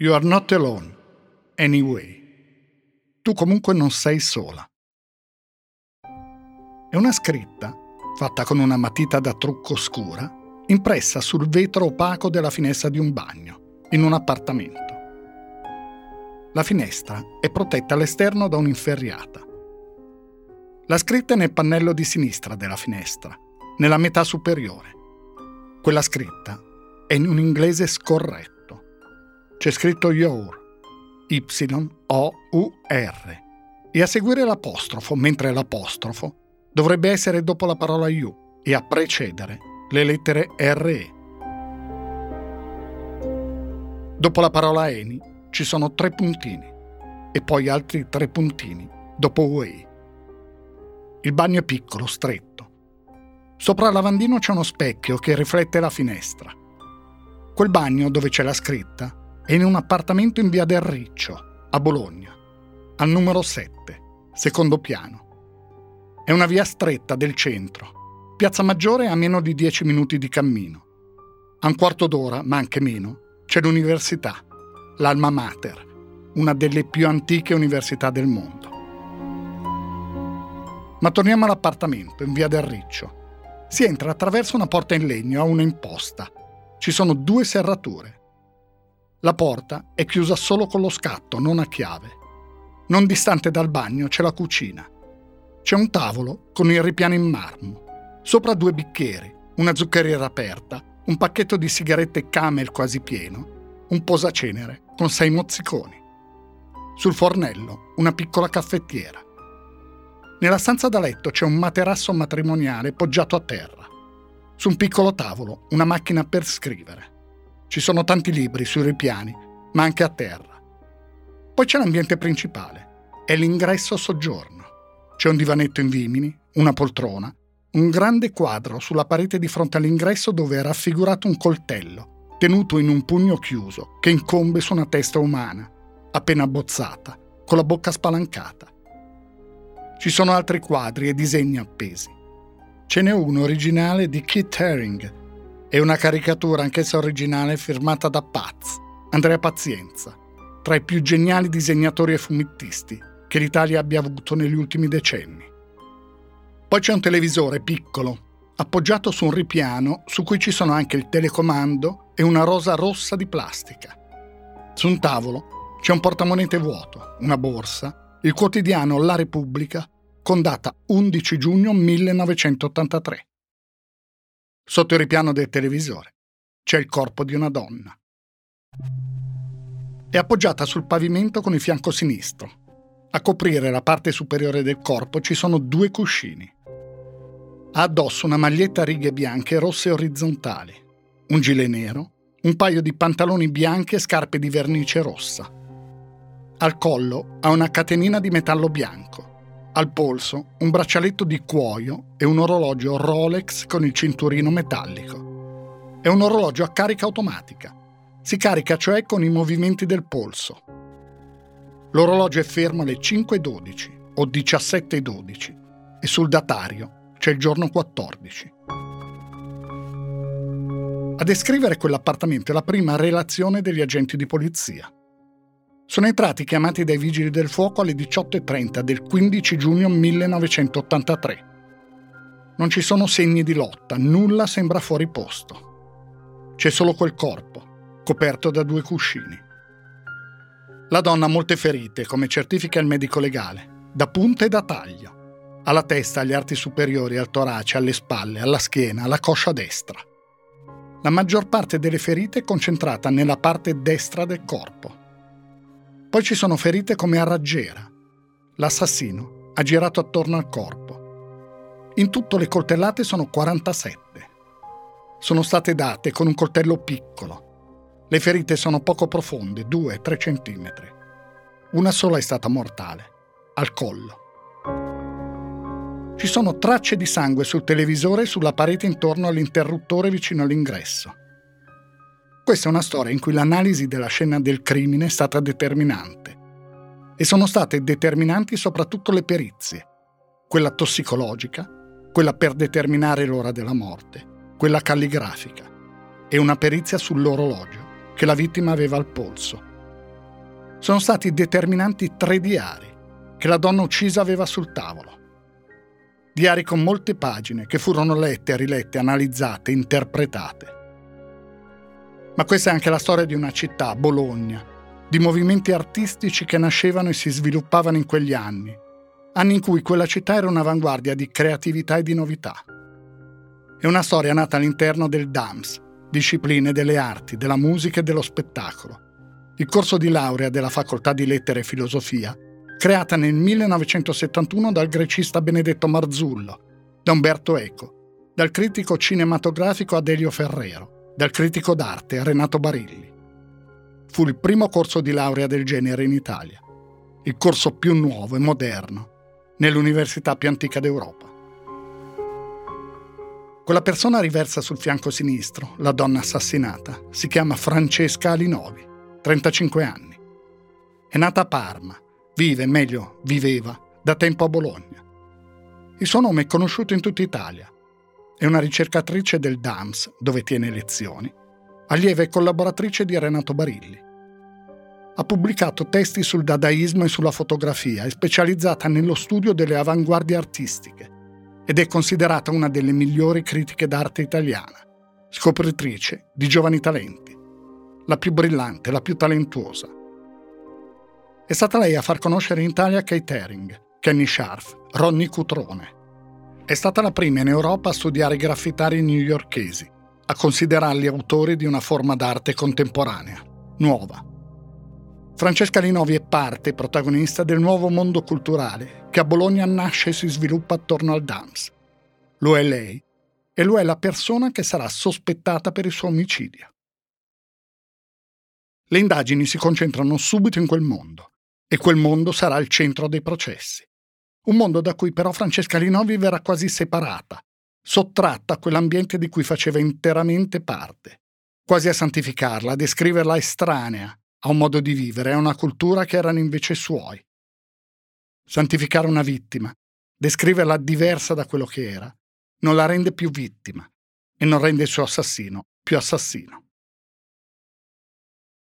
You are not alone, anyway. Tu comunque non sei sola. È una scritta, fatta con una matita da trucco scura, impressa sul vetro opaco della finestra di un bagno, in un appartamento. La finestra è protetta all'esterno da un'inferriata. La scritta è nel pannello di sinistra della finestra, nella metà superiore. Quella scritta è in un inglese scorretto c'è scritto Your, Y-O-U-R, e a seguire l'apostrofo, mentre l'apostrofo dovrebbe essere dopo la parola You e a precedere le lettere RE. Dopo la parola Eni ci sono tre puntini e poi altri tre puntini dopo Way. Il bagno è piccolo, stretto. Sopra il lavandino c'è uno specchio che riflette la finestra. Quel bagno dove c'è la scritta è in un appartamento in via del Riccio, a Bologna, al numero 7, secondo piano. È una via stretta del centro. Piazza Maggiore a meno di 10 minuti di cammino. A un quarto d'ora, ma anche meno, c'è l'università, l'Alma Mater, una delle più antiche università del mondo. Ma torniamo all'appartamento, in via del Riccio. Si entra attraverso una porta in legno a una imposta. Ci sono due serrature. La porta è chiusa solo con lo scatto, non a chiave. Non distante dal bagno c'è la cucina. C'è un tavolo con il ripiano in marmo. Sopra due bicchieri, una zuccheriera aperta, un pacchetto di sigarette camel quasi pieno, un posacenere con sei mozziconi. Sul fornello una piccola caffettiera. Nella stanza da letto c'è un materasso matrimoniale poggiato a terra. Su un piccolo tavolo una macchina per scrivere. Ci sono tanti libri sui ripiani, ma anche a terra. Poi c'è l'ambiente principale, è l'ingresso soggiorno. C'è un divanetto in vimini, una poltrona, un grande quadro sulla parete di fronte all'ingresso dove è raffigurato un coltello, tenuto in un pugno chiuso, che incombe su una testa umana, appena abbozzata, con la bocca spalancata. Ci sono altri quadri e disegni appesi. Ce n'è uno originale di Kit Haring, è una caricatura anch'essa originale firmata da Paz, Andrea Pazienza, tra i più geniali disegnatori e fumettisti che l'Italia abbia avuto negli ultimi decenni. Poi c'è un televisore piccolo, appoggiato su un ripiano su cui ci sono anche il telecomando e una rosa rossa di plastica. Su un tavolo c'è un portamonete vuoto, una borsa, il quotidiano La Repubblica con data 11 giugno 1983. Sotto il ripiano del televisore c'è il corpo di una donna. È appoggiata sul pavimento con il fianco sinistro. A coprire la parte superiore del corpo ci sono due cuscini. Ha addosso una maglietta a righe bianche e rosse orizzontali, un gilet nero, un paio di pantaloni bianchi e scarpe di vernice rossa. Al collo ha una catenina di metallo bianco al polso un braccialetto di cuoio e un orologio Rolex con il cinturino metallico. È un orologio a carica automatica. Si carica cioè con i movimenti del polso. L'orologio è fermo alle 5.12 o 17.12 e sul datario c'è il giorno 14. A descrivere quell'appartamento è la prima relazione degli agenti di polizia. Sono entrati chiamati dai vigili del fuoco alle 18.30 del 15 giugno 1983. Non ci sono segni di lotta, nulla sembra fuori posto. C'è solo quel corpo, coperto da due cuscini. La donna ha molte ferite, come certifica il medico legale, da punta e da taglio. Alla testa, agli arti superiori, al torace, alle spalle, alla schiena, alla coscia destra. La maggior parte delle ferite è concentrata nella parte destra del corpo. Poi ci sono ferite come a raggiera. L'assassino ha girato attorno al corpo. In tutto le coltellate sono 47. Sono state date con un coltello piccolo. Le ferite sono poco profonde, 2-3 cm. Una sola è stata mortale, al collo. Ci sono tracce di sangue sul televisore e sulla parete intorno all'interruttore vicino all'ingresso. Questa è una storia in cui l'analisi della scena del crimine è stata determinante. E sono state determinanti soprattutto le perizie, quella tossicologica, quella per determinare l'ora della morte, quella calligrafica e una perizia sull'orologio che la vittima aveva al polso, sono stati determinanti tre diari che la donna uccisa aveva sul tavolo. Diari con molte pagine che furono lette, rilette, analizzate, interpretate. Ma questa è anche la storia di una città, Bologna, di movimenti artistici che nascevano e si sviluppavano in quegli anni, anni in cui quella città era un'avanguardia di creatività e di novità. È una storia nata all'interno del DAMS, discipline delle arti, della musica e dello spettacolo, il corso di laurea della Facoltà di Lettere e Filosofia, creata nel 1971 dal grecista Benedetto Marzullo, da Umberto Eco, dal critico cinematografico Adelio Ferrero, dal critico d'arte Renato Barilli. Fu il primo corso di laurea del genere in Italia, il corso più nuovo e moderno, nell'università più antica d'Europa. Quella persona riversa sul fianco sinistro, la donna assassinata, si chiama Francesca Alinovi 35 anni. È nata a Parma, vive, meglio, viveva, da tempo a Bologna. Il suo nome è conosciuto in tutta Italia. È una ricercatrice del DAMS, dove tiene lezioni, allieva e collaboratrice di Renato Barilli. Ha pubblicato testi sul dadaismo e sulla fotografia, è specializzata nello studio delle avanguardie artistiche ed è considerata una delle migliori critiche d'arte italiana, scopritrice di giovani talenti la più brillante, la più talentuosa. È stata lei a far conoscere in Italia Kate Haring, Kenny Scharf, Ronnie Cutrone. È stata la prima in Europa a studiare i graffitari newyorkesi, a considerarli autori di una forma d'arte contemporanea, nuova. Francesca Linovi è parte protagonista del nuovo mondo culturale che a Bologna nasce e si sviluppa attorno al dance. Lo è lei e lo è la persona che sarà sospettata per il suo omicidio. Le indagini si concentrano subito in quel mondo e quel mondo sarà il centro dei processi. Un mondo da cui però Francesca Linovi verrà quasi separata, sottratta a quell'ambiente di cui faceva interamente parte, quasi a santificarla, a descriverla estranea a un modo di vivere, a una cultura che erano invece suoi. Santificare una vittima, descriverla diversa da quello che era, non la rende più vittima e non rende il suo assassino più assassino.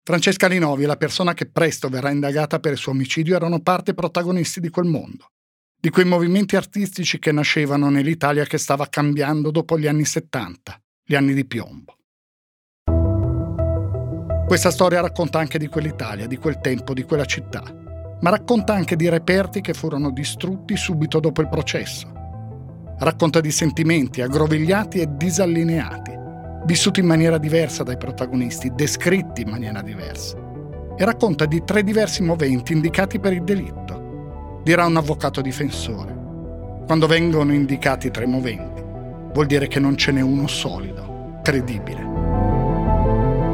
Francesca Linovi e la persona che presto verrà indagata per il suo omicidio erano parte protagonisti di quel mondo, di quei movimenti artistici che nascevano nell'Italia che stava cambiando dopo gli anni 70, gli anni di piombo. Questa storia racconta anche di quell'Italia, di quel tempo, di quella città, ma racconta anche di reperti che furono distrutti subito dopo il processo. Racconta di sentimenti aggrovigliati e disallineati, vissuti in maniera diversa dai protagonisti, descritti in maniera diversa, e racconta di tre diversi moventi indicati per il delitto, dirà un avvocato difensore. Quando vengono indicati tre moventi, vuol dire che non ce n'è uno solido, credibile.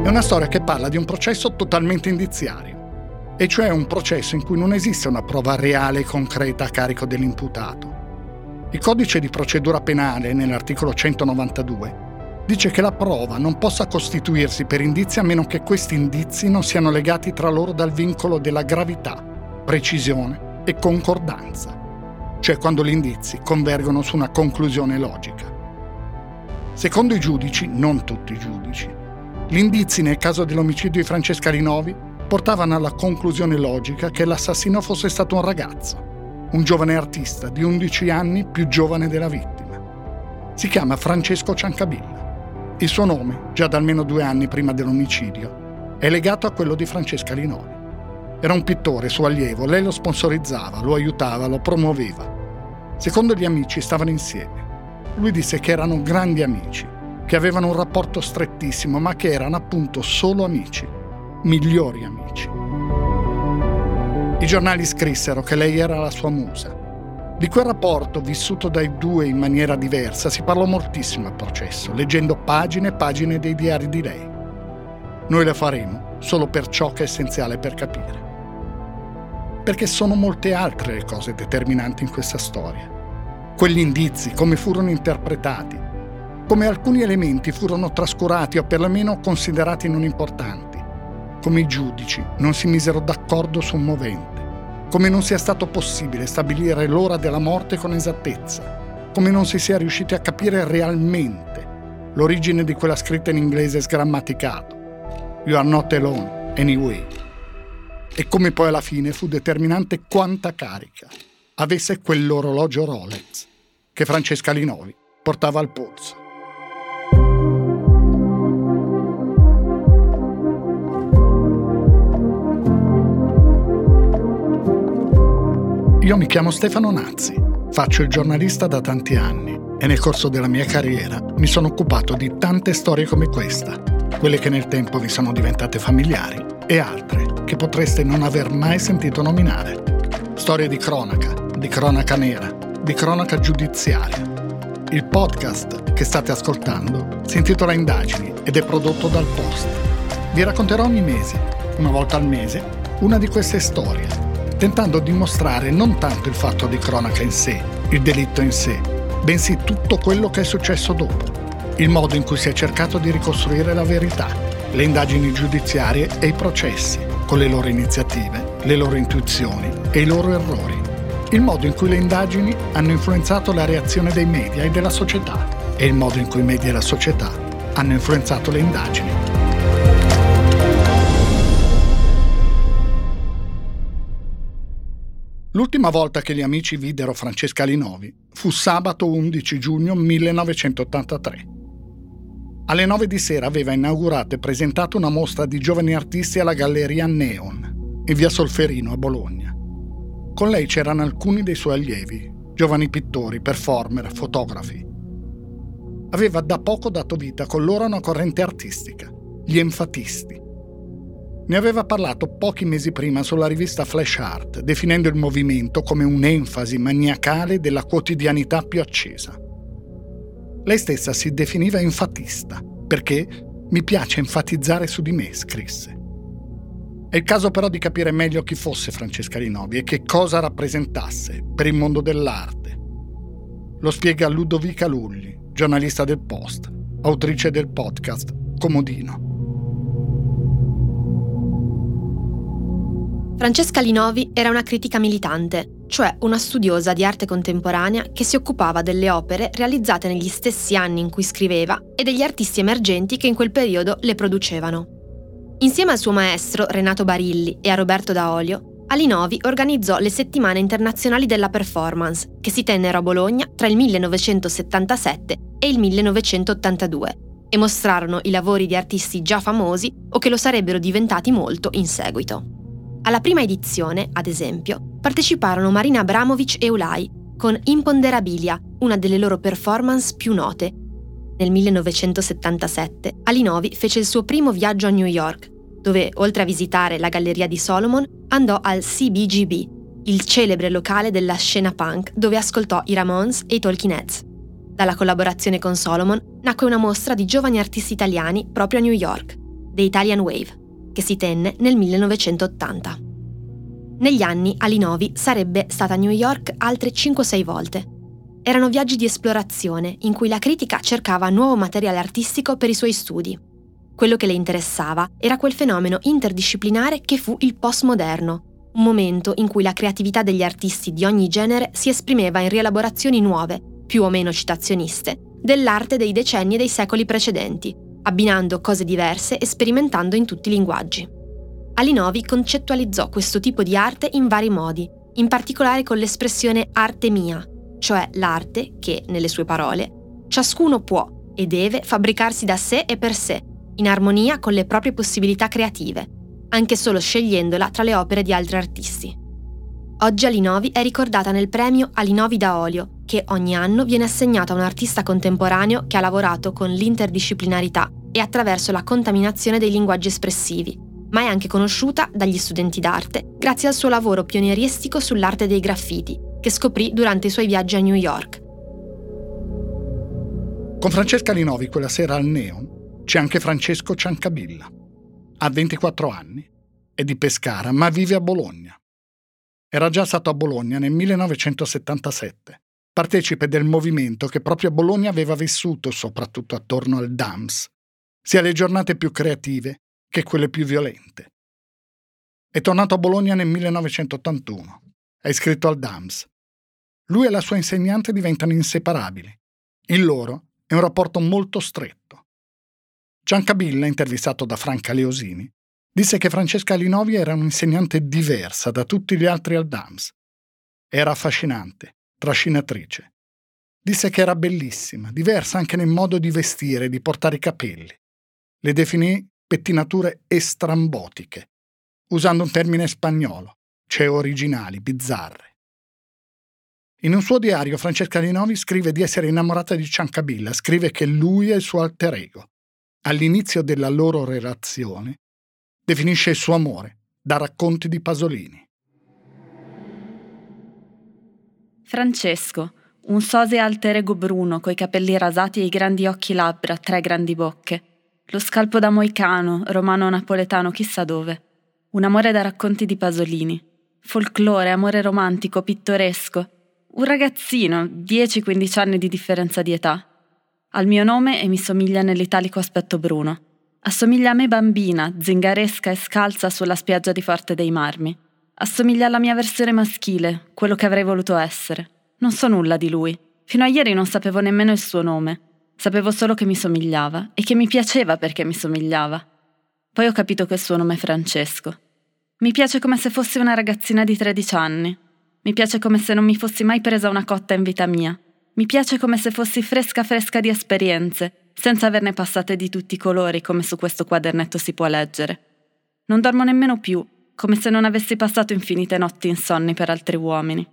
È una storia che parla di un processo totalmente indiziario, e cioè un processo in cui non esiste una prova reale e concreta a carico dell'imputato. Il codice di procedura penale, nell'articolo 192, dice che la prova non possa costituirsi per indizi a meno che questi indizi non siano legati tra loro dal vincolo della gravità, precisione e concordanza, cioè quando gli indizi convergono su una conclusione logica. Secondo i giudici, non tutti i giudici, gli indizi nel caso dell'omicidio di Francesca Rinovi portavano alla conclusione logica che l'assassino fosse stato un ragazzo, un giovane artista di 11 anni più giovane della vittima. Si chiama Francesco Ciancabilla. Il suo nome, già da almeno due anni prima dell'omicidio, è legato a quello di Francesca Linovi. Era un pittore, suo allievo, lei lo sponsorizzava, lo aiutava, lo promuoveva. Secondo gli amici stavano insieme. Lui disse che erano grandi amici, che avevano un rapporto strettissimo, ma che erano appunto solo amici, migliori amici. I giornali scrissero che lei era la sua musa, di quel rapporto, vissuto dai due in maniera diversa, si parlò moltissimo al processo, leggendo pagine e pagine dei diari di lei. Noi le faremo solo per ciò che è essenziale per capire. Perché sono molte altre le cose determinanti in questa storia. Quegli indizi, come furono interpretati, come alcuni elementi furono trascurati o perlomeno considerati non importanti, come i giudici non si misero d'accordo su un movente come non sia stato possibile stabilire l'ora della morte con esattezza, come non si sia riusciti a capire realmente l'origine di quella scritta in inglese sgrammaticato. You are not alone, anyway. E come poi alla fine fu determinante quanta carica avesse quell'orologio Rolex che Francesca Linovi portava al polso. Io mi chiamo Stefano Nazzi, faccio il giornalista da tanti anni e nel corso della mia carriera mi sono occupato di tante storie come questa, quelle che nel tempo vi sono diventate familiari e altre che potreste non aver mai sentito nominare. Storie di cronaca, di cronaca nera, di cronaca giudiziaria. Il podcast che state ascoltando si intitola Indagini ed è prodotto dal Post. Vi racconterò ogni mese, una volta al mese, una di queste storie tentando di mostrare non tanto il fatto di cronaca in sé, il delitto in sé, bensì tutto quello che è successo dopo, il modo in cui si è cercato di ricostruire la verità, le indagini giudiziarie e i processi, con le loro iniziative, le loro intuizioni e i loro errori, il modo in cui le indagini hanno influenzato la reazione dei media e della società e il modo in cui i media e la società hanno influenzato le indagini. L'ultima volta che gli amici videro Francesca Linovi fu sabato 11 giugno 1983. Alle 9 di sera aveva inaugurato e presentato una mostra di giovani artisti alla Galleria Neon, in via Solferino a Bologna. Con lei c'erano alcuni dei suoi allievi, giovani pittori, performer, fotografi. Aveva da poco dato vita con loro a una corrente artistica, gli enfatisti ne aveva parlato pochi mesi prima sulla rivista Flash Art, definendo il movimento come un'enfasi maniacale della quotidianità più accesa. Lei stessa si definiva enfatista, perché mi piace enfatizzare su di me, scrisse. È il caso però di capire meglio chi fosse Francesca Rinovi e che cosa rappresentasse per il mondo dell'arte. Lo spiega Ludovica Lulli, giornalista del Post, autrice del podcast Comodino. Francesca Linovi era una critica militante, cioè una studiosa di arte contemporanea che si occupava delle opere realizzate negli stessi anni in cui scriveva e degli artisti emergenti che in quel periodo le producevano. Insieme al suo maestro Renato Barilli e a Roberto Daolio, Alinovi organizzò le settimane internazionali della performance, che si tennero a Bologna tra il 1977 e il 1982, e mostrarono i lavori di artisti già famosi o che lo sarebbero diventati molto in seguito. Alla prima edizione, ad esempio, parteciparono Marina Abramovic e Ulai con Imponderabilia, una delle loro performance più note. Nel 1977 Alinovi fece il suo primo viaggio a New York, dove, oltre a visitare la galleria di Solomon, andò al CBGB, il celebre locale della scena punk dove ascoltò i Ramones e i Talking Heads. Dalla collaborazione con Solomon nacque una mostra di giovani artisti italiani proprio a New York, The Italian Wave che si tenne nel 1980. Negli anni Alinovi sarebbe stata a New York altre 5-6 volte. Erano viaggi di esplorazione in cui la critica cercava nuovo materiale artistico per i suoi studi. Quello che le interessava era quel fenomeno interdisciplinare che fu il postmoderno, un momento in cui la creatività degli artisti di ogni genere si esprimeva in rielaborazioni nuove, più o meno citazioniste, dell'arte dei decenni e dei secoli precedenti, abbinando cose diverse e sperimentando in tutti i linguaggi. Alinovi concettualizzò questo tipo di arte in vari modi, in particolare con l'espressione arte mia, cioè l'arte che, nelle sue parole, ciascuno può e deve fabbricarsi da sé e per sé, in armonia con le proprie possibilità creative, anche solo scegliendola tra le opere di altri artisti. Oggi Alinovi è ricordata nel premio Alinovi da Olio, che ogni anno viene assegnato a un artista contemporaneo che ha lavorato con l'interdisciplinarità e attraverso la contaminazione dei linguaggi espressivi, ma è anche conosciuta dagli studenti d'arte grazie al suo lavoro pionieristico sull'arte dei graffiti, che scoprì durante i suoi viaggi a New York. Con Francesca Alinovi quella sera al Neon c'è anche Francesco Ciancabilla. Ha 24 anni, è di Pescara, ma vive a Bologna. Era già stato a Bologna nel 1977, partecipe del movimento che proprio Bologna aveva vissuto soprattutto attorno al DAMS, sia le giornate più creative che quelle più violente. È tornato a Bologna nel 1981, è iscritto al DAMS. Lui e la sua insegnante diventano inseparabili. Il loro è un rapporto molto stretto. Giancabilla, intervistato da Franca Leosini, Disse che Francesca Linovi era un'insegnante diversa da tutti gli altri al DAMS. Era affascinante, trascinatrice. Disse che era bellissima, diversa anche nel modo di vestire e di portare i capelli. Le definì pettinature estrambotiche, usando un termine spagnolo, cioè originali, bizzarre. In un suo diario Francesca Linovi scrive di essere innamorata di Ciancabilla, scrive che lui è il suo alter ego. All'inizio della loro relazione definisce il suo amore da racconti di Pasolini. Francesco, un sose alter ego bruno coi capelli rasati e i grandi occhi labbra, tre grandi bocche. Lo scalpo da moicano, romano-napoletano chissà dove. Un amore da racconti di Pasolini. Folklore, amore romantico, pittoresco un ragazzino, 10-15 anni di differenza di età. Ha il mio nome e mi somiglia nell'italico aspetto bruno. Assomiglia a me bambina, zingaresca e scalza sulla spiaggia di Forte dei Marmi. Assomiglia alla mia versione maschile, quello che avrei voluto essere. Non so nulla di lui. Fino a ieri non sapevo nemmeno il suo nome. Sapevo solo che mi somigliava e che mi piaceva perché mi somigliava. Poi ho capito che il suo nome è Francesco. Mi piace come se fossi una ragazzina di 13 anni, mi piace come se non mi fossi mai presa una cotta in vita mia. Mi piace come se fossi fresca fresca di esperienze, senza averne passate di tutti i colori come su questo quadernetto si può leggere. Non dormo nemmeno più, come se non avessi passato infinite notti insonni per altri uomini.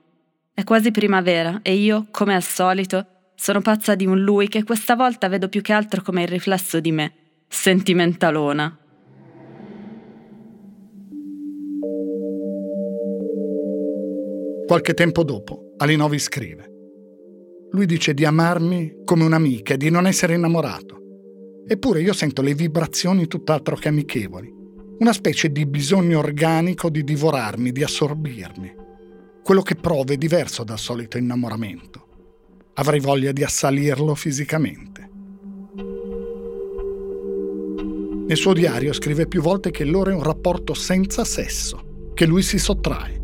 È quasi primavera e io, come al solito, sono pazza di un lui che questa volta vedo più che altro come il riflesso di me, sentimentalona. Qualche tempo dopo, Alinovi scrive. Lui dice di amarmi come un'amica e di non essere innamorato. Eppure io sento le vibrazioni tutt'altro che amichevoli. Una specie di bisogno organico di divorarmi, di assorbirmi. Quello che provo è diverso dal solito innamoramento. Avrei voglia di assalirlo fisicamente. Nel suo diario scrive più volte che loro è un rapporto senza sesso, che lui si sottrae.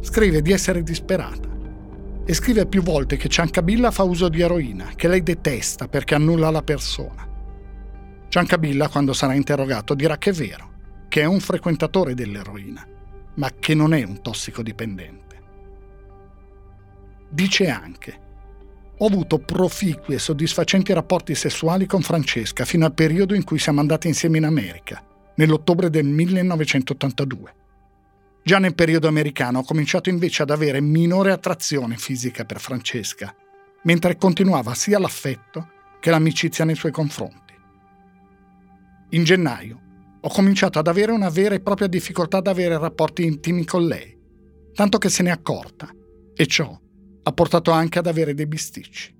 Scrive di essere disperata e scrive più volte che Ciancabilla fa uso di eroina, che lei detesta perché annulla la persona. Ciancabilla, quando sarà interrogato, dirà che è vero, che è un frequentatore dell'eroina, ma che non è un tossicodipendente. Dice anche, ho avuto proficui e soddisfacenti rapporti sessuali con Francesca fino al periodo in cui siamo andati insieme in America, nell'ottobre del 1982. Già nel periodo americano ho cominciato invece ad avere minore attrazione fisica per Francesca, mentre continuava sia l'affetto che l'amicizia nei suoi confronti. In gennaio ho cominciato ad avere una vera e propria difficoltà ad avere rapporti intimi con lei, tanto che se n'è accorta, e ciò ha portato anche ad avere dei bisticci.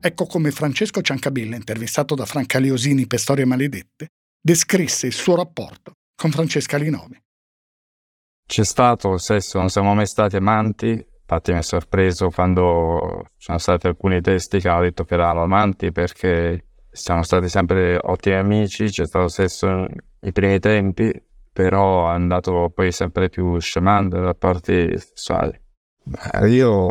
Ecco come Francesco Ciancabilla, intervistato da Franca Leosini per Storie Maledette, descrisse il suo rapporto con Francesca Linovi. C'è stato sesso, non siamo mai stati amanti, infatti mi è sorpreso quando ci sono stati alcuni testi che hanno detto che eravamo amanti perché siamo stati sempre ottimi amici, c'è stato sesso nei primi tempi, però è andato poi sempre più scemando i rapporti sessuali. Io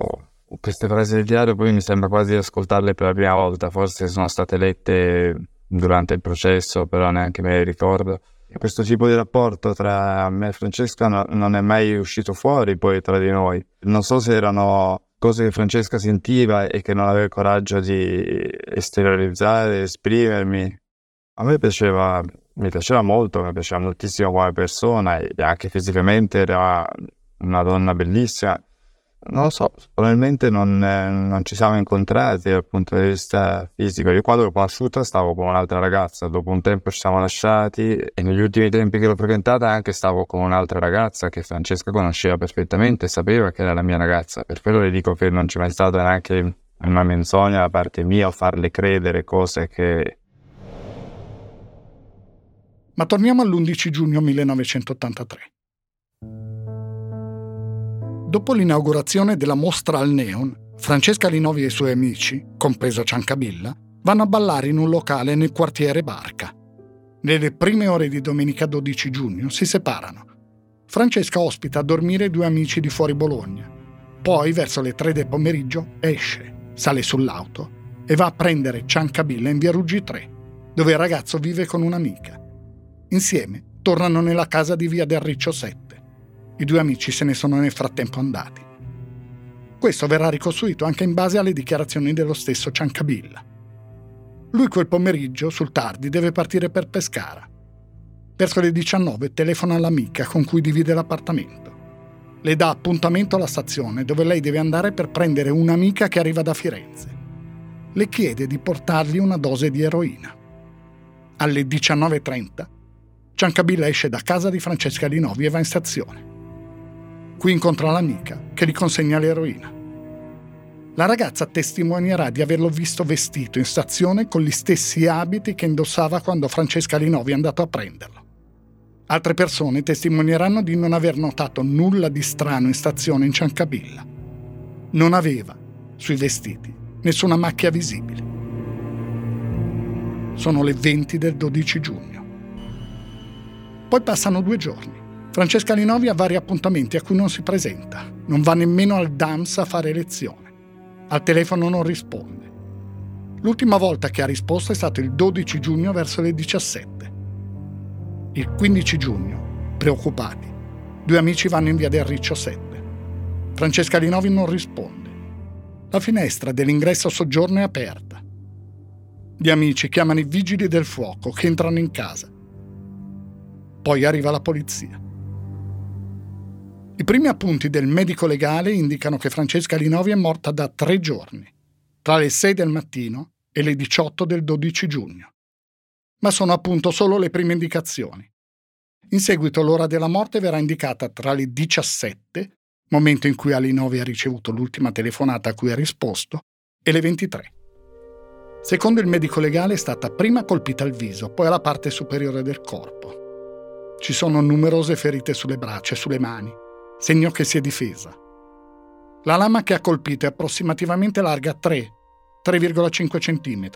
queste frasi del diario poi mi sembra quasi di ascoltarle per la prima volta, forse sono state lette durante il processo, però neanche me le ricordo questo tipo di rapporto tra me e Francesca no, non è mai uscito fuori poi tra di noi. Non so se erano cose che Francesca sentiva e che non aveva il coraggio di esteriorizzare, esprimermi. A me piaceva, mi piaceva molto, mi piaceva moltissimo come persona e anche fisicamente era una donna bellissima. Non lo so, probabilmente non, eh, non, ci siamo incontrati dal punto di vista fisico. Io quando l'ho conosciuta stavo con un'altra ragazza, dopo un tempo ci siamo lasciati e negli ultimi tempi che l'ho frequentata anche stavo con un'altra ragazza che Francesca conosceva perfettamente, sapeva che era la mia ragazza. Per quello le dico che non c'è mai stata neanche una menzogna da parte mia o farle credere cose che... Ma torniamo all'11 giugno 1983. Dopo l'inaugurazione della mostra al Neon, Francesca Linovi e i suoi amici, compreso Ciancabilla, vanno a ballare in un locale nel quartiere Barca. Nelle prime ore di domenica 12 giugno si separano. Francesca ospita a dormire due amici di fuori Bologna. Poi, verso le 3 del pomeriggio, esce, sale sull'auto e va a prendere Ciancabilla in via Ruggi 3, dove il ragazzo vive con un'amica. Insieme tornano nella casa di via del Riccio 7. I due amici se ne sono nel frattempo andati. Questo verrà ricostruito anche in base alle dichiarazioni dello stesso Ciancabilla. Lui quel pomeriggio, sul tardi, deve partire per Pescara. Verso le 19 telefona all'amica con cui divide l'appartamento. Le dà appuntamento alla stazione dove lei deve andare per prendere un'amica che arriva da Firenze. Le chiede di portargli una dose di eroina. Alle 19.30 Ciancabilla esce da casa di Francesca Linovi e va in stazione. Qui incontra l'amica che gli consegna l'eroina. La ragazza testimonierà di averlo visto vestito in stazione con gli stessi abiti che indossava quando Francesca Linovi è andato a prenderlo. Altre persone testimonieranno di non aver notato nulla di strano in stazione in Ciancabilla. Non aveva, sui vestiti, nessuna macchia visibile. Sono le 20 del 12 giugno. Poi passano due giorni. Francesca Linovi ha vari appuntamenti a cui non si presenta. Non va nemmeno al DAMS a fare lezione. Al telefono non risponde. L'ultima volta che ha risposto è stato il 12 giugno verso le 17. Il 15 giugno, preoccupati, due amici vanno in via del Riccio 7. Francesca Linovi non risponde. La finestra dell'ingresso soggiorno è aperta. Gli amici chiamano i vigili del fuoco che entrano in casa. Poi arriva la polizia. I primi appunti del medico legale indicano che Francesca Linovi è morta da tre giorni, tra le 6 del mattino e le 18 del 12 giugno. Ma sono appunto solo le prime indicazioni. In seguito l'ora della morte verrà indicata tra le 17, momento in cui Alinovi ha ricevuto l'ultima telefonata a cui ha risposto, e le 23. Secondo il medico legale è stata prima colpita al viso, poi alla parte superiore del corpo. Ci sono numerose ferite sulle braccia e sulle mani, segno che si è difesa. La lama che ha colpito è approssimativamente larga 3, 3,5 cm.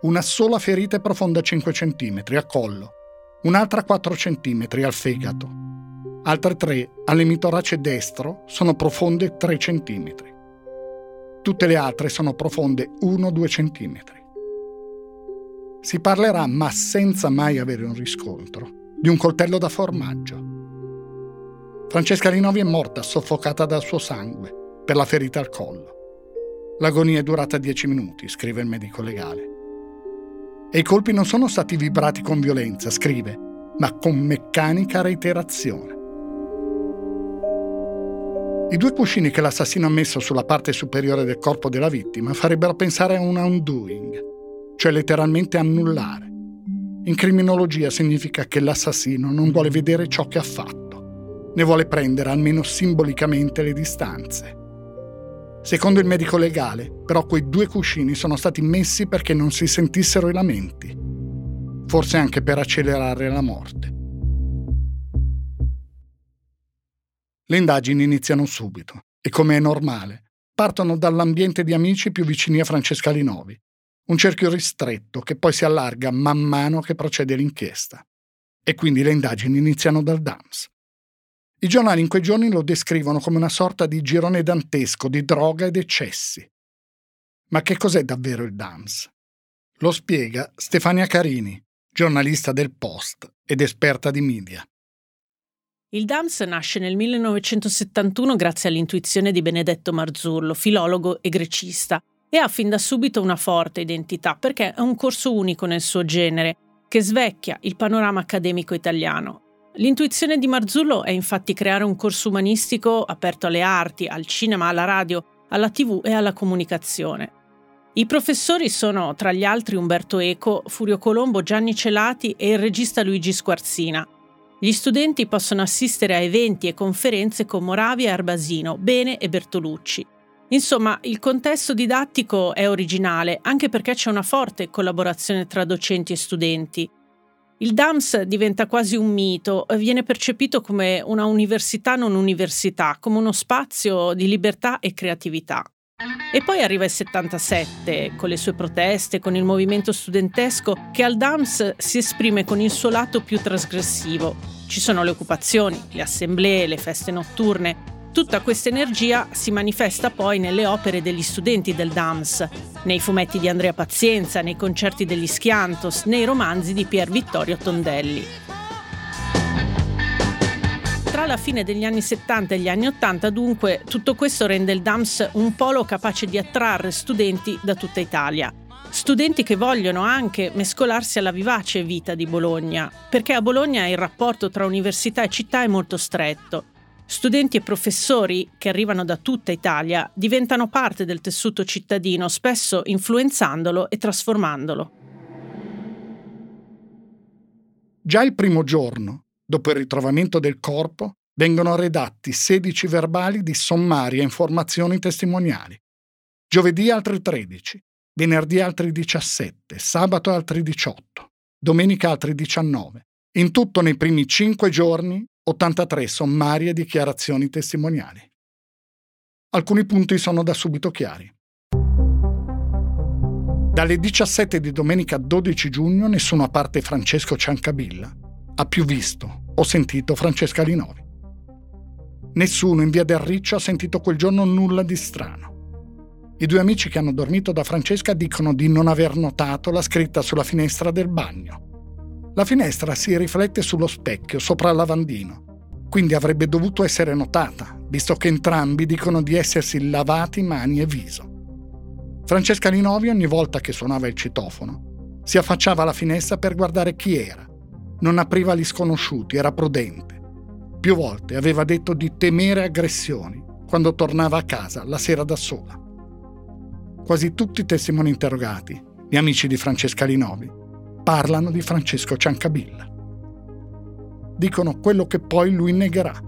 Una sola ferita è profonda 5 cm al collo, un'altra 4 cm al fegato. Altre 3 all'emitorace destro sono profonde 3 cm. Tutte le altre sono profonde 1-2 cm. Si parlerà, ma senza mai avere un riscontro, di un coltello da formaggio Francesca Rinovi è morta soffocata dal suo sangue per la ferita al collo. L'agonia è durata dieci minuti, scrive il medico legale. E i colpi non sono stati vibrati con violenza, scrive, ma con meccanica reiterazione. I due cuscini che l'assassino ha messo sulla parte superiore del corpo della vittima farebbero pensare a un undoing, cioè letteralmente annullare. In criminologia significa che l'assassino non vuole vedere ciò che ha fatto ne vuole prendere almeno simbolicamente le distanze. Secondo il medico legale, però quei due cuscini sono stati messi perché non si sentissero i lamenti, forse anche per accelerare la morte. Le indagini iniziano subito e, come è normale, partono dall'ambiente di amici più vicini a Francesca Linovi, un cerchio ristretto che poi si allarga man mano che procede l'inchiesta. E quindi le indagini iniziano dal DAMS, i giornali in quei giorni lo descrivono come una sorta di girone dantesco di droga ed eccessi. Ma che cos'è davvero il DAMS? Lo spiega Stefania Carini, giornalista del Post ed esperta di media. Il DAMS nasce nel 1971 grazie all'intuizione di Benedetto Marzullo, filologo e grecista, e ha fin da subito una forte identità perché è un corso unico nel suo genere, che svecchia il panorama accademico italiano L'intuizione di Marzullo è infatti creare un corso umanistico aperto alle arti, al cinema, alla radio, alla tv e alla comunicazione. I professori sono, tra gli altri, Umberto Eco, Furio Colombo, Gianni Celati e il regista Luigi Squarzina. Gli studenti possono assistere a eventi e conferenze con Moravia, Arbasino, Bene e Bertolucci. Insomma, il contesto didattico è originale anche perché c'è una forte collaborazione tra docenti e studenti. Il DAMS diventa quasi un mito, viene percepito come una università non università, come uno spazio di libertà e creatività. E poi arriva il 77, con le sue proteste, con il movimento studentesco, che al DAMS si esprime con il suo lato più trasgressivo. Ci sono le occupazioni, le assemblee, le feste notturne, Tutta questa energia si manifesta poi nelle opere degli studenti del DAMS, nei fumetti di Andrea Pazienza, nei concerti degli Schiantos, nei romanzi di Pier Vittorio Tondelli. alla fine degli anni 70 e gli anni 80, dunque, tutto questo rende il DAMS un polo capace di attrarre studenti da tutta Italia. Studenti che vogliono anche mescolarsi alla vivace vita di Bologna, perché a Bologna il rapporto tra università e città è molto stretto. Studenti e professori che arrivano da tutta Italia diventano parte del tessuto cittadino, spesso influenzandolo e trasformandolo. Già il primo giorno, dopo il ritrovamento del corpo, vengono redatti 16 verbali di sommarie informazioni testimoniali. Giovedì altri 13, venerdì altri 17, sabato altri 18, domenica altri 19. In tutto nei primi 5 giorni 83 sommarie dichiarazioni testimoniali. Alcuni punti sono da subito chiari. Dalle 17 di domenica 12 giugno nessuno a parte Francesco Ciancabilla ha più visto o sentito Francesca Linovi. Nessuno in via del Riccio ha sentito quel giorno nulla di strano. I due amici che hanno dormito da Francesca dicono di non aver notato la scritta sulla finestra del bagno. La finestra si riflette sullo specchio sopra il lavandino, quindi avrebbe dovuto essere notata, visto che entrambi dicono di essersi lavati mani e viso. Francesca Linovi ogni volta che suonava il citofono si affacciava alla finestra per guardare chi era. Non apriva agli sconosciuti, era prudente. Più volte aveva detto di temere aggressioni quando tornava a casa la sera da sola. Quasi tutti i testimoni interrogati, gli amici di Francesca Linovi, parlano di Francesco Ciancabilla. Dicono quello che poi lui negherà,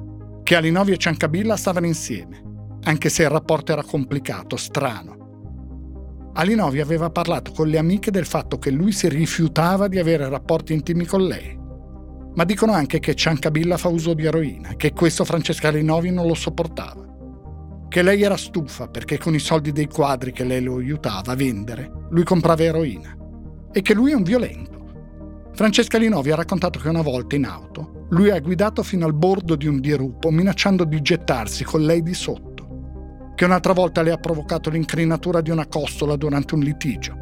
che Alinovi e Ciancabilla stavano insieme, anche se il rapporto era complicato, strano. Alinovi aveva parlato con le amiche del fatto che lui si rifiutava di avere rapporti intimi con lei. Ma dicono anche che Ciancabilla fa uso di eroina, che questo Francesca Alinovi non lo sopportava che lei era stufa perché con i soldi dei quadri che lei lo aiutava a vendere, lui comprava eroina e che lui è un violento. Francesca Linovi ha raccontato che una volta in auto lui ha guidato fino al bordo di un dirupo minacciando di gettarsi con lei di sotto, che un'altra volta le ha provocato l'incrinatura di una costola durante un litigio.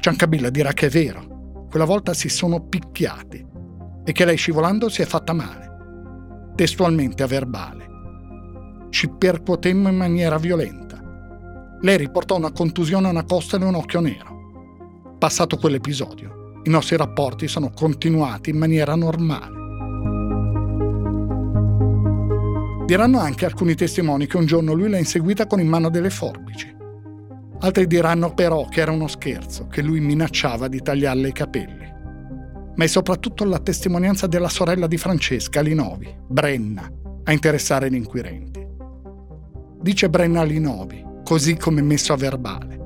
Ciancabilla dirà che è vero, quella volta si sono picchiati e che lei scivolando si è fatta male, testualmente a verbale ci percuotemmo in maniera violenta. Lei riportò una contusione a una costa e un occhio nero. Passato quell'episodio, i nostri rapporti sono continuati in maniera normale. Diranno anche alcuni testimoni che un giorno lui l'ha inseguita con in mano delle forbici. Altri diranno però che era uno scherzo, che lui minacciava di tagliarle i capelli. Ma è soprattutto la testimonianza della sorella di Francesca, Linovi, Brenna, a interessare gli inquirenti dice Brenna Linovi, così come messo a verbale.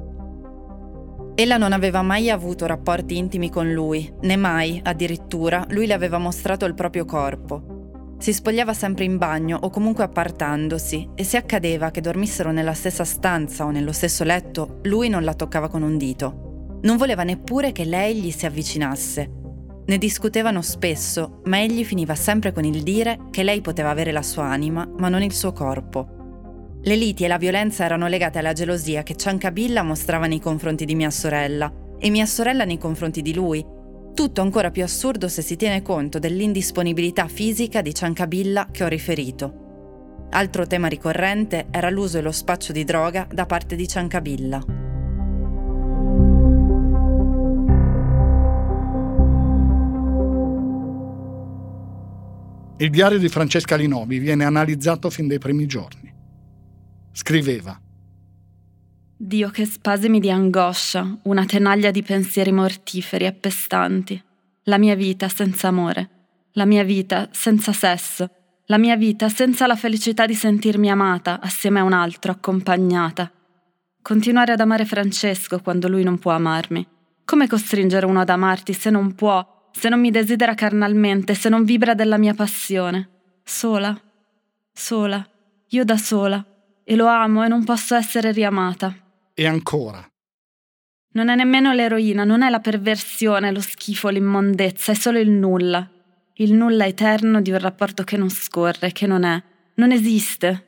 Ella non aveva mai avuto rapporti intimi con lui, né mai, addirittura, lui le aveva mostrato il proprio corpo. Si spogliava sempre in bagno o comunque appartandosi e se accadeva che dormissero nella stessa stanza o nello stesso letto, lui non la toccava con un dito. Non voleva neppure che lei gli si avvicinasse. Ne discutevano spesso, ma egli finiva sempre con il dire che lei poteva avere la sua anima, ma non il suo corpo. Le liti e la violenza erano legate alla gelosia che Ciancabilla mostrava nei confronti di mia sorella e mia sorella nei confronti di lui. Tutto ancora più assurdo se si tiene conto dell'indisponibilità fisica di Ciancabilla che ho riferito. Altro tema ricorrente era l'uso e lo spaccio di droga da parte di Ciancabilla. Il diario di Francesca Linovi viene analizzato fin dai primi giorni. Scriveva. Dio che spasimi di angoscia, una tenaglia di pensieri mortiferi e pestanti. La mia vita senza amore, la mia vita senza sesso, la mia vita senza la felicità di sentirmi amata assieme a un altro, accompagnata. Continuare ad amare Francesco quando lui non può amarmi. Come costringere uno ad amarti se non può, se non mi desidera carnalmente, se non vibra della mia passione? Sola, sola, io da sola, e lo amo e non posso essere riamata. E ancora. Non è nemmeno l'eroina, non è la perversione, lo schifo, l'immondezza, è solo il nulla. Il nulla eterno di un rapporto che non scorre, che non è, non esiste.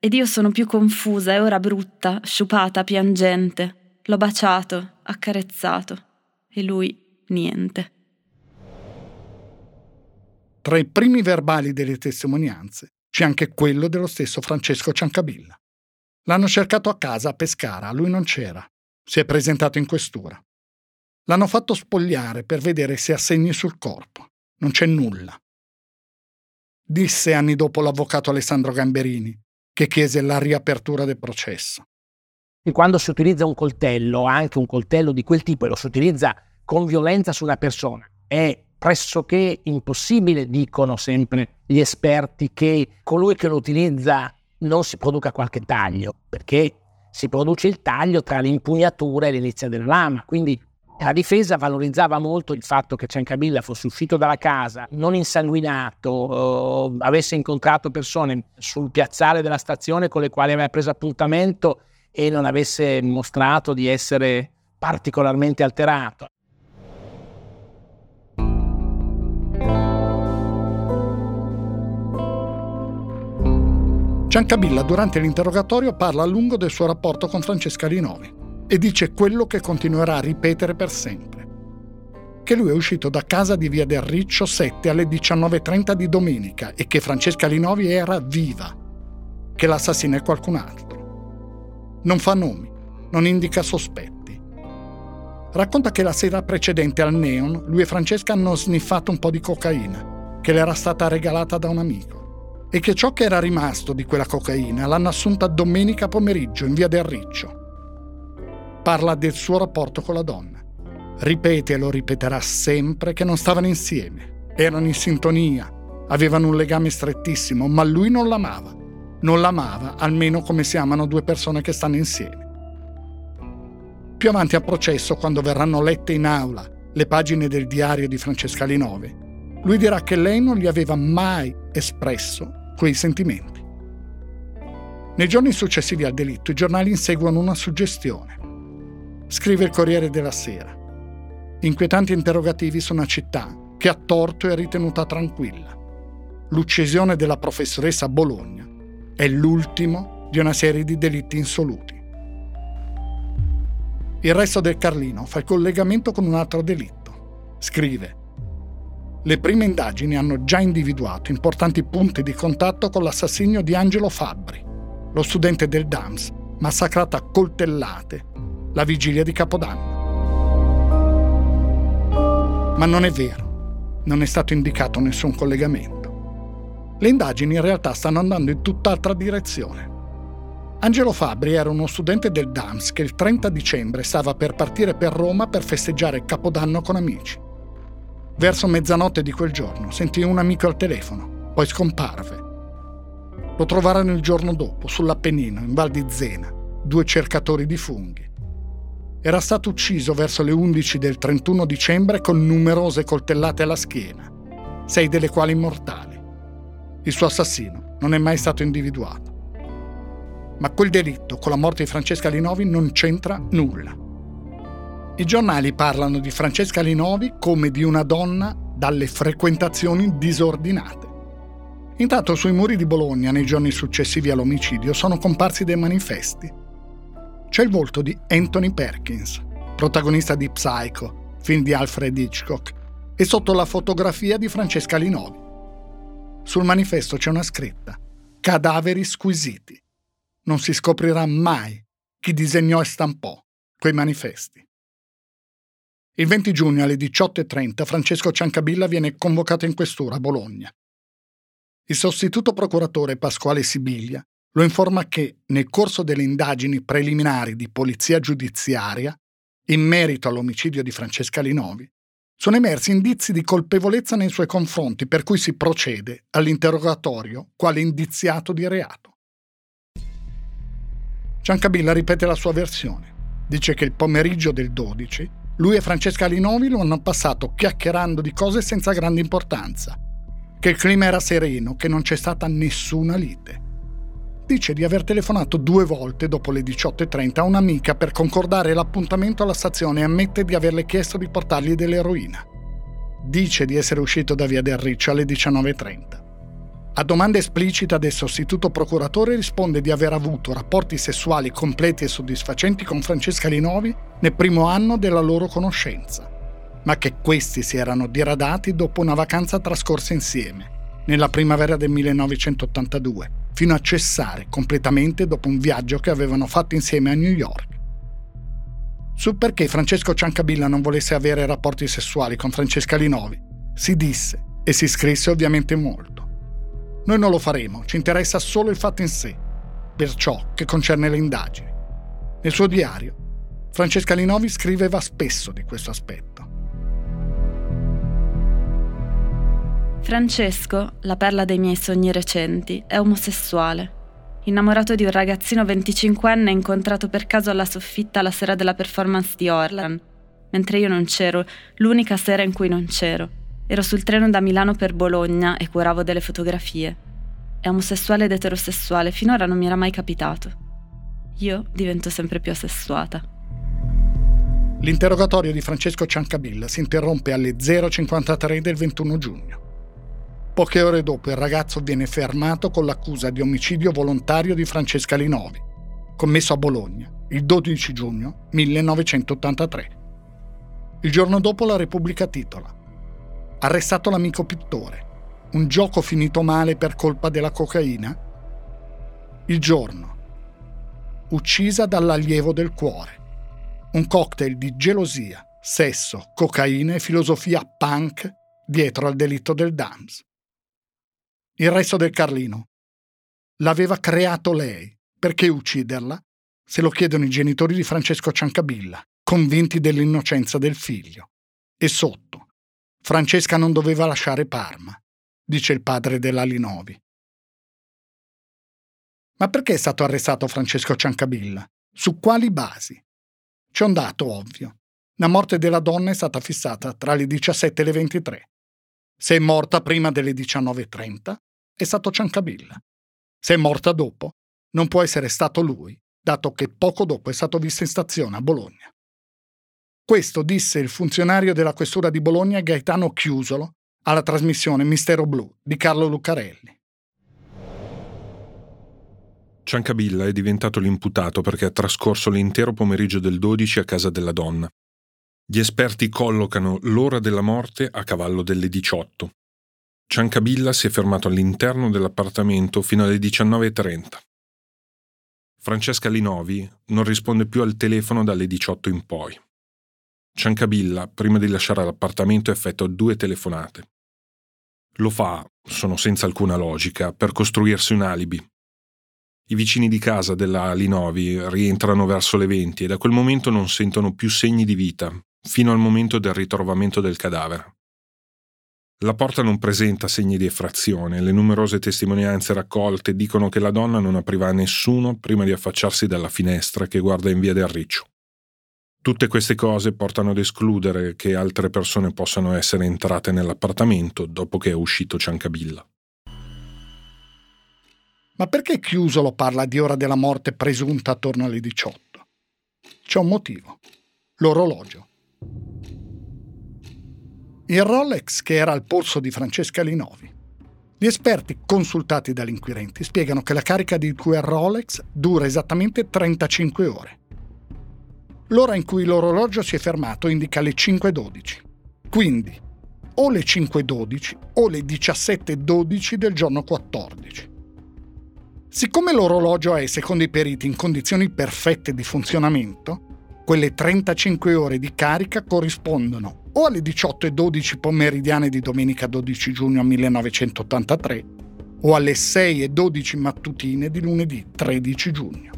Ed io sono più confusa e ora brutta, sciupata, piangente. L'ho baciato, accarezzato. E lui niente. Tra i primi verbali delle testimonianze c'è anche quello dello stesso Francesco Ciancabilla. L'hanno cercato a casa a Pescara, lui non c'era. Si è presentato in questura. L'hanno fatto spogliare per vedere se ha segni sul corpo. Non c'è nulla. Disse anni dopo l'avvocato Alessandro Gamberini, che chiese la riapertura del processo. E quando si utilizza un coltello, anche un coltello di quel tipo, e lo si utilizza con violenza su una persona, è pressoché impossibile, dicono sempre gli esperti, che colui che lo utilizza non si produca qualche taglio, perché si produce il taglio tra l'impugnatura e l'inizio della lama. Quindi la difesa valorizzava molto il fatto che Ciancabilla fosse uscito dalla casa, non insanguinato, eh, avesse incontrato persone sul piazzale della stazione con le quali aveva preso appuntamento e non avesse mostrato di essere particolarmente alterato. Ciancabilla durante l'interrogatorio parla a lungo del suo rapporto con Francesca Rinovi e dice quello che continuerà a ripetere per sempre. Che lui è uscito da casa di via del Riccio 7 alle 19.30 di domenica e che Francesca Rinovi era viva, che l'assassino è qualcun altro. Non fa nomi, non indica sospetti. Racconta che la sera precedente al Neon lui e Francesca hanno sniffato un po' di cocaina, che le era stata regalata da un amico e che ciò che era rimasto di quella cocaina l'hanno assunta domenica pomeriggio in via del Riccio. Parla del suo rapporto con la donna. Ripete e lo ripeterà sempre che non stavano insieme, erano in sintonia, avevano un legame strettissimo, ma lui non l'amava. Non l'amava almeno come si amano due persone che stanno insieme. Più avanti al processo, quando verranno lette in aula le pagine del diario di Francesca Linove, lui dirà che lei non gli aveva mai espresso quei sentimenti. Nei giorni successivi al delitto i giornali inseguono una suggestione. Scrive il Corriere della Sera. Inquietanti interrogativi su una città che a torto è ritenuta tranquilla. L'uccisione della professoressa Bologna è l'ultimo di una serie di delitti insoluti. Il resto del Carlino fa il collegamento con un altro delitto. Scrive le prime indagini hanno già individuato importanti punti di contatto con l'assassinio di Angelo Fabbri, lo studente del DAMS, massacrato a coltellate la vigilia di Capodanno. Ma non è vero, non è stato indicato nessun collegamento. Le indagini in realtà stanno andando in tutt'altra direzione. Angelo Fabbri era uno studente del DAMS che il 30 dicembre stava per partire per Roma per festeggiare Capodanno con amici. Verso mezzanotte di quel giorno sentì un amico al telefono, poi scomparve. Lo trovarono il giorno dopo, sull'Appennino, in Val di Zena, due cercatori di funghi. Era stato ucciso verso le 11 del 31 dicembre con numerose coltellate alla schiena, sei delle quali mortali. Il suo assassino non è mai stato individuato. Ma quel delitto con la morte di Francesca Linovi non c'entra nulla. I giornali parlano di Francesca Linovi come di una donna dalle frequentazioni disordinate. Intanto sui muri di Bologna, nei giorni successivi all'omicidio, sono comparsi dei manifesti. C'è il volto di Anthony Perkins, protagonista di Psycho, film di Alfred Hitchcock, e sotto la fotografia di Francesca Linovi. Sul manifesto c'è una scritta: Cadaveri squisiti. Non si scoprirà mai chi disegnò e stampò quei manifesti. Il 20 giugno alle 18.30 Francesco Ciancabilla viene convocato in questura a Bologna. Il sostituto procuratore Pasquale Sibiglia lo informa che, nel corso delle indagini preliminari di polizia giudiziaria, in merito all'omicidio di Francesca Linovi, sono emersi indizi di colpevolezza nei suoi confronti, per cui si procede all'interrogatorio quale indiziato di reato. Ciancabilla ripete la sua versione. Dice che il pomeriggio del 12 lui e Francesca Linovi lo hanno passato chiacchierando di cose senza grande importanza, che il clima era sereno, che non c'è stata nessuna lite. Dice di aver telefonato due volte dopo le 18.30 a un'amica per concordare l'appuntamento alla stazione e ammette di averle chiesto di portargli dell'eroina. Dice di essere uscito da via del Riccio alle 19.30. A domanda esplicita del sostituto procuratore risponde di aver avuto rapporti sessuali completi e soddisfacenti con Francesca Linovi nel primo anno della loro conoscenza. ma che questi si erano diradati dopo una vacanza trascorsa insieme, nella primavera del 1982, fino a cessare completamente dopo un viaggio che avevano fatto insieme a New York. Sul perché Francesco Ciancabilla non volesse avere rapporti sessuali con Francesca Linovi, si disse e si scrisse ovviamente molto. Noi non lo faremo, ci interessa solo il fatto in sé, per ciò che concerne le indagini. Nel suo diario, Francesca Linovi scriveva spesso di questo aspetto. Francesco, la perla dei miei sogni recenti, è omosessuale. Innamorato di un ragazzino 25enne incontrato per caso alla soffitta la sera della performance di Orlan, mentre io non c'ero, l'unica sera in cui non c'ero. Ero sul treno da Milano per Bologna e curavo delle fotografie. È omosessuale ed eterosessuale, finora non mi era mai capitato. Io divento sempre più assessuata. L'interrogatorio di Francesco Ciancabilla si interrompe alle 0.53 del 21 giugno. Poche ore dopo il ragazzo viene fermato con l'accusa di omicidio volontario di Francesca Linovi, commesso a Bologna il 12 giugno 1983. Il giorno dopo la Repubblica titola arrestato l'amico pittore, un gioco finito male per colpa della cocaina? Il giorno, uccisa dall'allievo del cuore, un cocktail di gelosia, sesso, cocaina e filosofia punk dietro al delitto del Dams. Il resto del Carlino l'aveva creato lei, perché ucciderla? Se lo chiedono i genitori di Francesco Ciancabilla, convinti dell'innocenza del figlio. E sotto, Francesca non doveva lasciare Parma, dice il padre della Linovi. Ma perché è stato arrestato Francesco Ciancabilla? Su quali basi? C'è un dato ovvio. La morte della donna è stata fissata tra le 17 e le 23. Se è morta prima delle 19.30, è stato Ciancabilla. Se è morta dopo, non può essere stato lui, dato che poco dopo è stato visto in stazione a Bologna. Questo disse il funzionario della questura di Bologna Gaetano Chiusolo alla trasmissione Mistero Blu di Carlo Lucarelli. Ciancabilla è diventato l'imputato perché ha trascorso l'intero pomeriggio del 12 a casa della donna. Gli esperti collocano l'ora della morte a cavallo delle 18. Ciancabilla si è fermato all'interno dell'appartamento fino alle 19.30. Francesca Linovi non risponde più al telefono dalle 18 in poi. Ciancabilla, prima di lasciare l'appartamento, effettua due telefonate. Lo fa, sono senza alcuna logica, per costruirsi un alibi. I vicini di casa della Linovi rientrano verso le 20 e da quel momento non sentono più segni di vita, fino al momento del ritrovamento del cadavere. La porta non presenta segni di effrazione, le numerose testimonianze raccolte dicono che la donna non apriva a nessuno prima di affacciarsi dalla finestra che guarda in via del Riccio. Tutte queste cose portano ad escludere che altre persone possano essere entrate nell'appartamento dopo che è uscito Ciancabilla. Ma perché Chiusolo parla di ora della morte presunta attorno alle 18? C'è un motivo. L'orologio. Il Rolex che era al polso di Francesca Linovi. Gli esperti consultati dagli inquirenti spiegano che la carica di quel Rolex dura esattamente 35 ore. L'ora in cui l'orologio si è fermato indica le 5.12. Quindi o le 5.12 o le 17.12 del giorno 14. Siccome l'orologio è, secondo i periti, in condizioni perfette di funzionamento, quelle 35 ore di carica corrispondono o alle 18.12 pomeridiane di domenica 12 giugno 1983 o alle 6.12 mattutine di lunedì 13 giugno.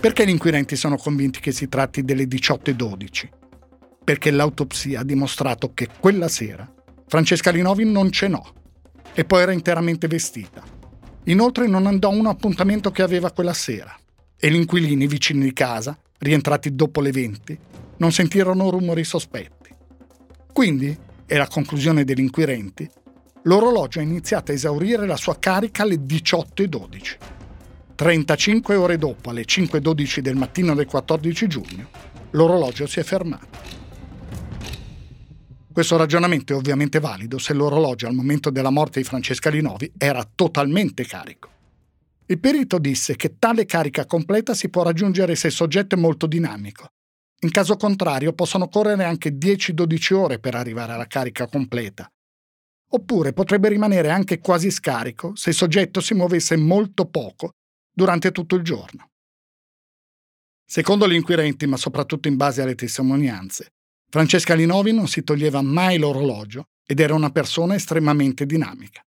Perché gli inquirenti sono convinti che si tratti delle 18.12? Perché l'autopsia ha dimostrato che quella sera Francesca Linovi non cenò e poi era interamente vestita. Inoltre non andò a un appuntamento che aveva quella sera e gli inquilini vicini di casa, rientrati dopo le 20, non sentirono rumori sospetti. Quindi, è la conclusione degli inquirenti, l'orologio ha iniziato a esaurire la sua carica alle 18.12. 35 ore dopo, alle 5.12 del mattino del 14 giugno, l'orologio si è fermato. Questo ragionamento è ovviamente valido se l'orologio al momento della morte di Francesca Linovi era totalmente carico. Il perito disse che tale carica completa si può raggiungere se il soggetto è molto dinamico, In caso contrario possono correre anche 10-12 ore per arrivare alla carica completa. Oppure potrebbe rimanere anche quasi scarico se il soggetto si muovesse molto poco durante tutto il giorno. Secondo gli inquirenti, ma soprattutto in base alle testimonianze, Francesca Linovi non si toglieva mai l'orologio ed era una persona estremamente dinamica.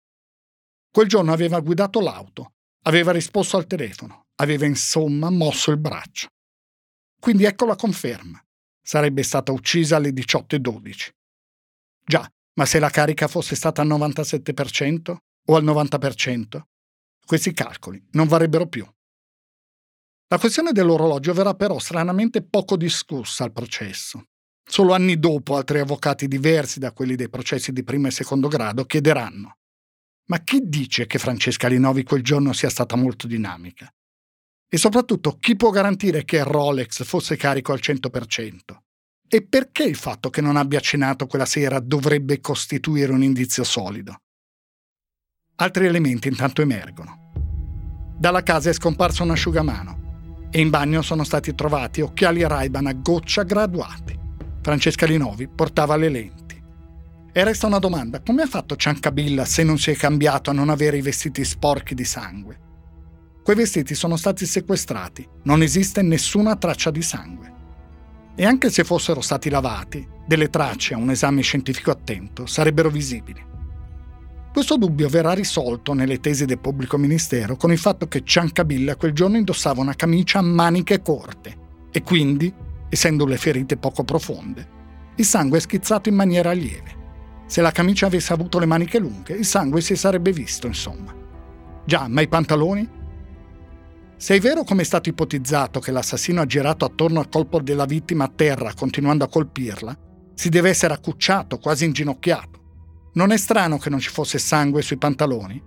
Quel giorno aveva guidato l'auto, aveva risposto al telefono, aveva insomma mosso il braccio. Quindi ecco la conferma. Sarebbe stata uccisa alle 18.12. Già, ma se la carica fosse stata al 97% o al 90%, questi calcoli non varrebbero più. La questione dell'orologio verrà però stranamente poco discussa al processo. Solo anni dopo altri avvocati diversi da quelli dei processi di primo e secondo grado chiederanno ma chi dice che Francesca Linovi quel giorno sia stata molto dinamica? E soprattutto chi può garantire che Rolex fosse carico al 100%? E perché il fatto che non abbia cenato quella sera dovrebbe costituire un indizio solido? Altri elementi intanto emergono. Dalla casa è scomparso un asciugamano e in bagno sono stati trovati occhiali Ray-Ban a goccia graduati. Francesca Linovi portava le lenti. E resta una domanda, come ha fatto Ciancabilla se non si è cambiato a non avere i vestiti sporchi di sangue? Quei vestiti sono stati sequestrati, non esiste nessuna traccia di sangue. E anche se fossero stati lavati, delle tracce a un esame scientifico attento sarebbero visibili. Questo dubbio verrà risolto nelle tesi del pubblico ministero con il fatto che Ciancabilla quel giorno indossava una camicia a maniche corte e quindi, essendo le ferite poco profonde, il sangue è schizzato in maniera lieve. Se la camicia avesse avuto le maniche lunghe, il sangue si sarebbe visto, insomma. Già, ma i pantaloni? Se è vero come è stato ipotizzato che l'assassino ha girato attorno al colpo della vittima a terra continuando a colpirla, si deve essere accucciato, quasi inginocchiato. Non è strano che non ci fosse sangue sui pantaloni?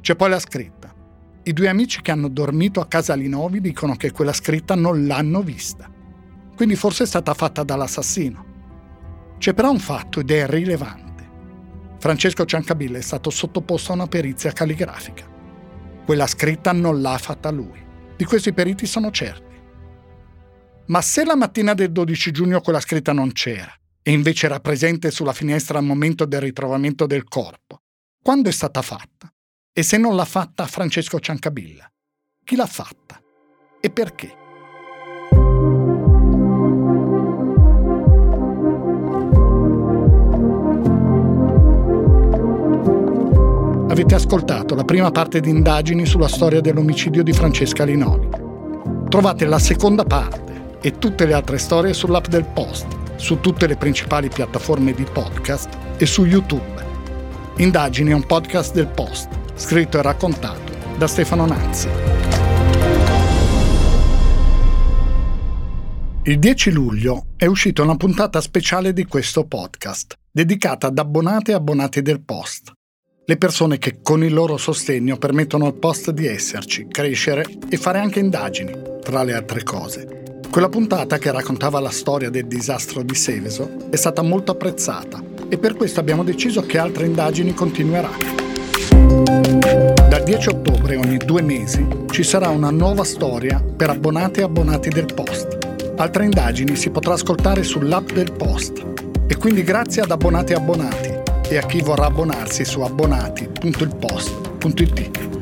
C'è poi la scritta. I due amici che hanno dormito a casa Linovi dicono che quella scritta non l'hanno vista. Quindi forse è stata fatta dall'assassino. C'è però un fatto ed è rilevante. Francesco Ciancabilla è stato sottoposto a una perizia calligrafica. Quella scritta non l'ha fatta lui. Di questo i periti sono certi. Ma se la mattina del 12 giugno quella scritta non c'era, e invece era presente sulla finestra al momento del ritrovamento del corpo. Quando è stata fatta? E se non l'ha fatta Francesco Ciancabilla? Chi l'ha fatta? E perché? Avete ascoltato la prima parte di indagini sulla storia dell'omicidio di Francesca Linoli. Trovate la seconda parte e tutte le altre storie sull'app del Post su tutte le principali piattaforme di podcast e su YouTube. Indagini è un podcast del Post, scritto e raccontato da Stefano Nazzi. Il 10 luglio è uscita una puntata speciale di questo podcast, dedicata ad abbonate e abbonati del Post, le persone che con il loro sostegno permettono al Post di esserci, crescere e fare anche indagini, tra le altre cose. Quella puntata che raccontava la storia del disastro di Seveso è stata molto apprezzata e per questo abbiamo deciso che altre indagini continueranno. Dal 10 ottobre ogni due mesi ci sarà una nuova storia per abbonati e abbonati del Post. Altre indagini si potrà ascoltare sull'app del Post e quindi grazie ad abbonati e abbonati e a chi vorrà abbonarsi su abbonati.ilpost.it.